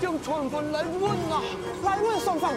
将传闻来问啊，来问双方，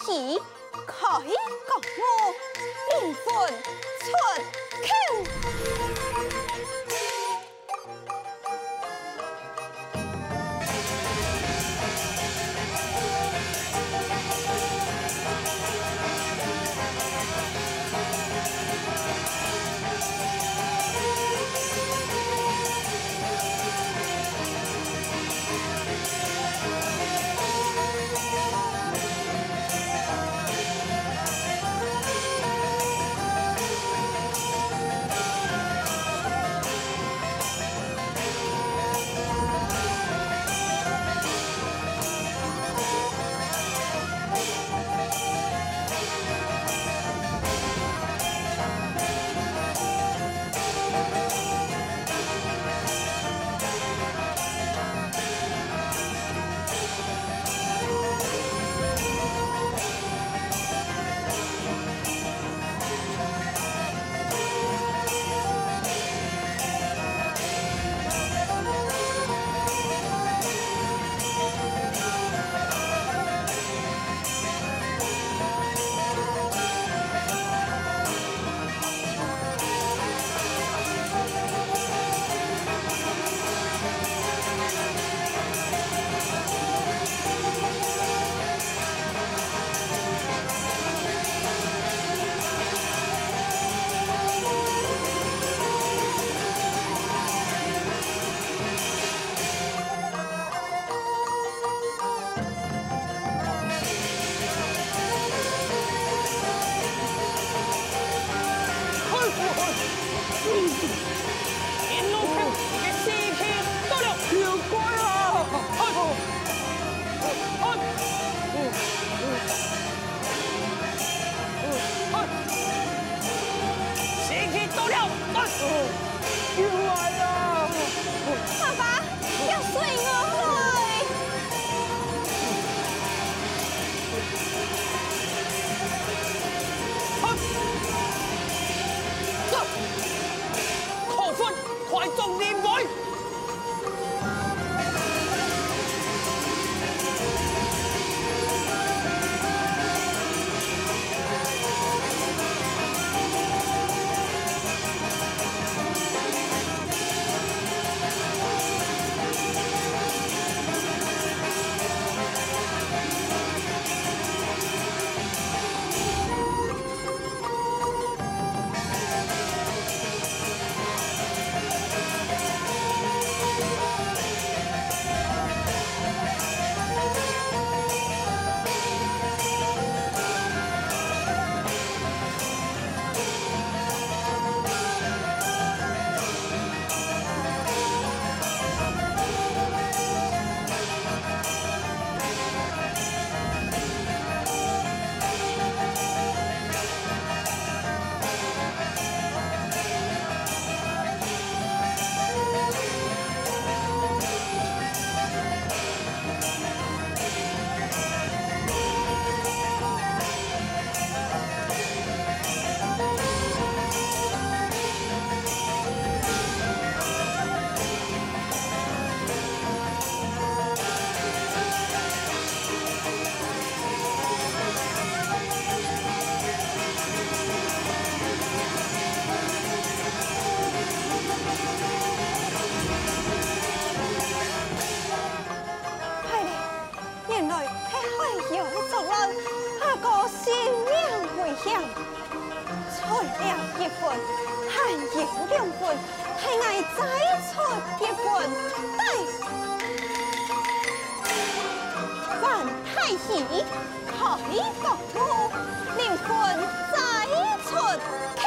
太喜开国母，灵魂出走了，走！又来了，爸爸，要睡哦。口。阿哥性命危险，出了一份，还有两份，太爱再出一份，对，犯太岁，开国母，灵魂再出口。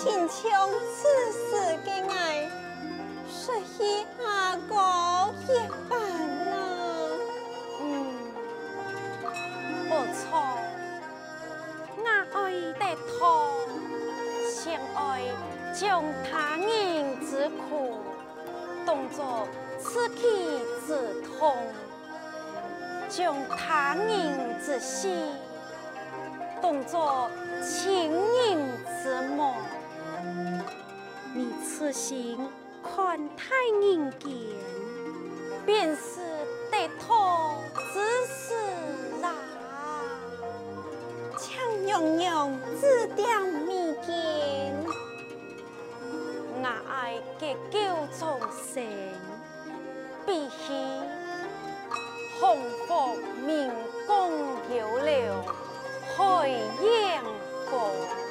亲像此时嘅爱，失去阿哥一般啦。嗯，不错。我爱得痛，先爱将他人之苦当作自己之痛，将他人之喜当作亲人之梦。此心宽待人间，便是得痛之事啊！娘娘指点迷津，我爱结救众生，必须洪福明公有了海阳公。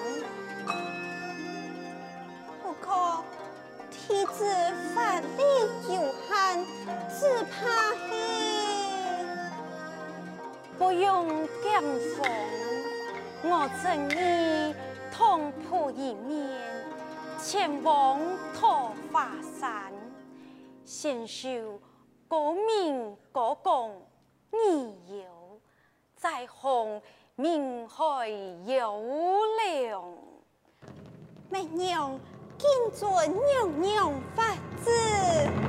只怕是不用惊慌。我正义同铺一面，前往桃花山，先修高明高公你有，再弘明海有量。媚娘谨遵娘娘法旨。